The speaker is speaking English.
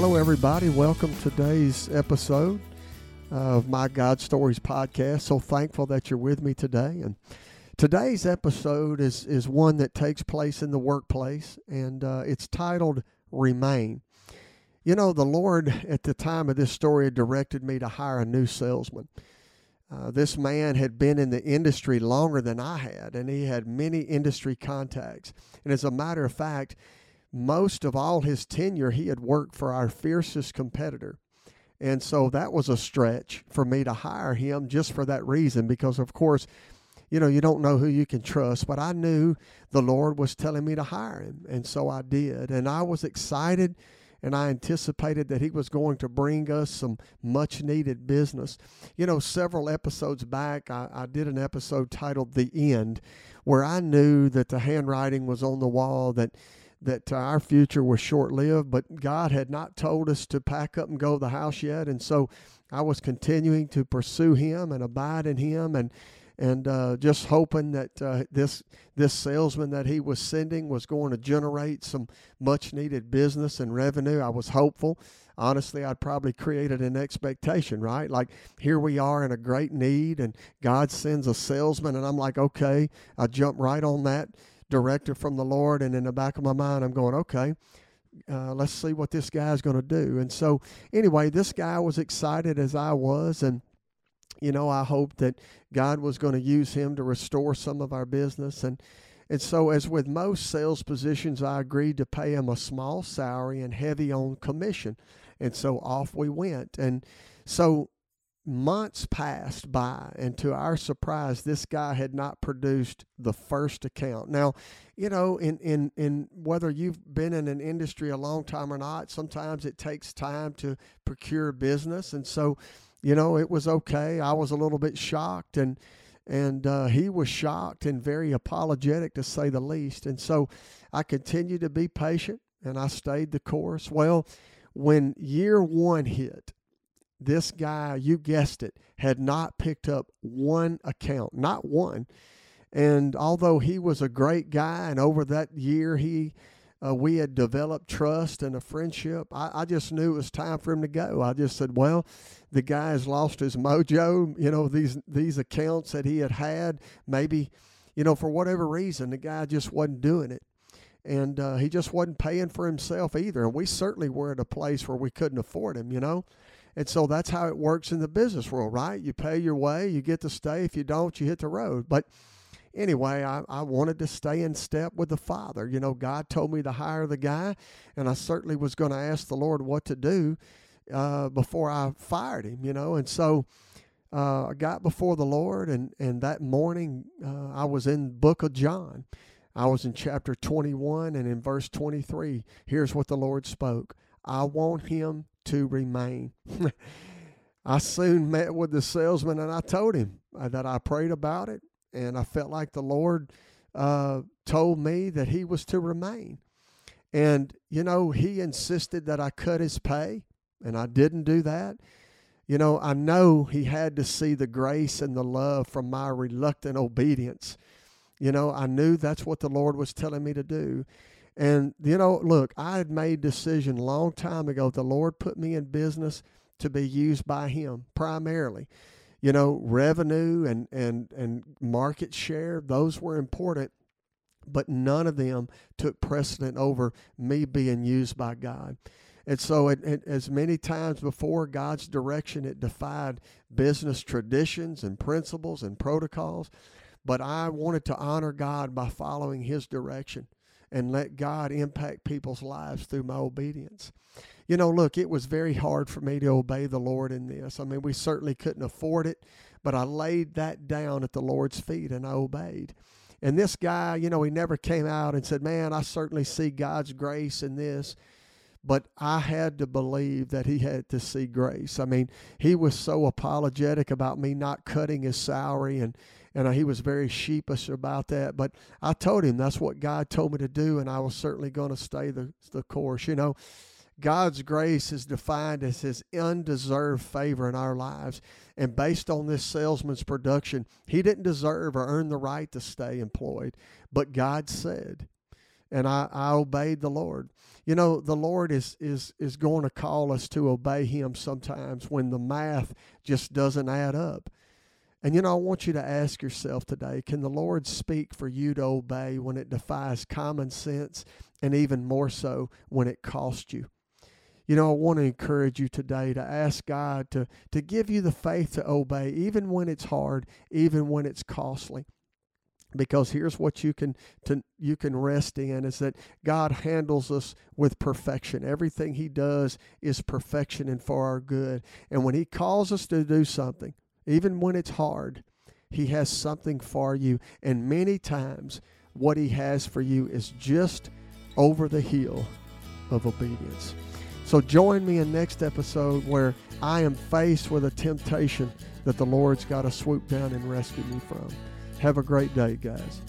Hello, everybody. Welcome to today's episode of my God Stories podcast. So thankful that you're with me today. And today's episode is, is one that takes place in the workplace, and uh, it's titled Remain. You know, the Lord at the time of this story directed me to hire a new salesman. Uh, this man had been in the industry longer than I had, and he had many industry contacts. And as a matter of fact, most of all his tenure, he had worked for our fiercest competitor. And so that was a stretch for me to hire him just for that reason, because of course, you know, you don't know who you can trust, but I knew the Lord was telling me to hire him. And so I did. And I was excited and I anticipated that he was going to bring us some much needed business. You know, several episodes back, I, I, did an episode titled The End, where I knew that the handwriting was on the wall that that uh, our future was short lived, but God had not told us to pack up and go to the house yet. And so I was continuing to pursue Him and abide in Him and and uh, just hoping that uh, this this salesman that he was sending was going to generate some much needed business and revenue. I was hopeful. Honestly, I'd probably created an expectation, right? Like here we are in a great need, and God sends a salesman, and I'm like, okay, I jump right on that directive from the Lord. And in the back of my mind, I'm going, okay, uh, let's see what this guy's going to do. And so, anyway, this guy was excited as I was. And, you know, I hoped that God was going to use him to restore some of our business. And, and so, as with most sales positions, I agreed to pay him a small salary and heavy on commission. And so off we went. And so months passed by, and to our surprise, this guy had not produced the first account. Now, you know, in, in, in whether you've been in an industry a long time or not, sometimes it takes time to procure business. And so, you know, it was okay. I was a little bit shocked and and uh, he was shocked and very apologetic to say the least. And so I continued to be patient and I stayed the course. Well, when year one hit, this guy, you guessed it, had not picked up one account, not one. And although he was a great guy, and over that year he uh, we had developed trust and a friendship. I, I, just knew it was time for him to go. I just said, "Well, the guy has lost his mojo. You know these these accounts that he had had, maybe, you know, for whatever reason, the guy just wasn't doing it, and uh, he just wasn't paying for himself either. And we certainly were at a place where we couldn't afford him. You know, and so that's how it works in the business world, right? You pay your way, you get to stay. If you don't, you hit the road. But anyway, I, I wanted to stay in step with the Father. You know, God told me to hire the guy, and I certainly was going to ask the Lord what to do uh, before I fired him, you know. And so uh, I got before the Lord, and, and that morning uh, I was in book of John. I was in chapter 21 and in verse 23. Here's what the Lord spoke I want him to remain. I soon met with the salesman and I told him uh, that I prayed about it and I felt like the Lord uh, told me that he was to remain. And, you know, he insisted that I cut his pay and I didn't do that. You know, I know he had to see the grace and the love from my reluctant obedience. You know, I knew that's what the Lord was telling me to do. And you know, look, I had made decision long time ago. The Lord put me in business to be used by Him primarily. You know, revenue and and and market share; those were important, but none of them took precedent over me being used by God. And so, it, it, as many times before, God's direction it defied business traditions and principles and protocols. But I wanted to honor God by following His direction and let God impact people's lives through my obedience. You know, look, it was very hard for me to obey the Lord in this. I mean, we certainly couldn't afford it, but I laid that down at the Lord's feet and I obeyed. And this guy, you know, he never came out and said, Man, I certainly see God's grace in this. But I had to believe that he had to see grace. I mean, he was so apologetic about me not cutting his salary and and uh, he was very sheepish about that. But I told him that's what God told me to do, and I was certainly going to stay the the course. You know, God's grace is defined as His undeserved favor in our lives, and based on this salesman's production, he didn't deserve or earn the right to stay employed, but God said. and I, I obeyed the Lord. You know, the Lord is is is going to call us to obey him sometimes when the math just doesn't add up. And you know, I want you to ask yourself today, can the Lord speak for you to obey when it defies common sense and even more so when it costs you? You know, I want to encourage you today to ask God to, to give you the faith to obey, even when it's hard, even when it's costly because here's what you can to, you can rest in is that God handles us with perfection. Everything he does is perfection and for our good. And when he calls us to do something, even when it's hard, he has something for you. And many times what he has for you is just over the hill of obedience. So join me in next episode where I am faced with a temptation that the Lord's got to swoop down and rescue me from. Have a great day, guys.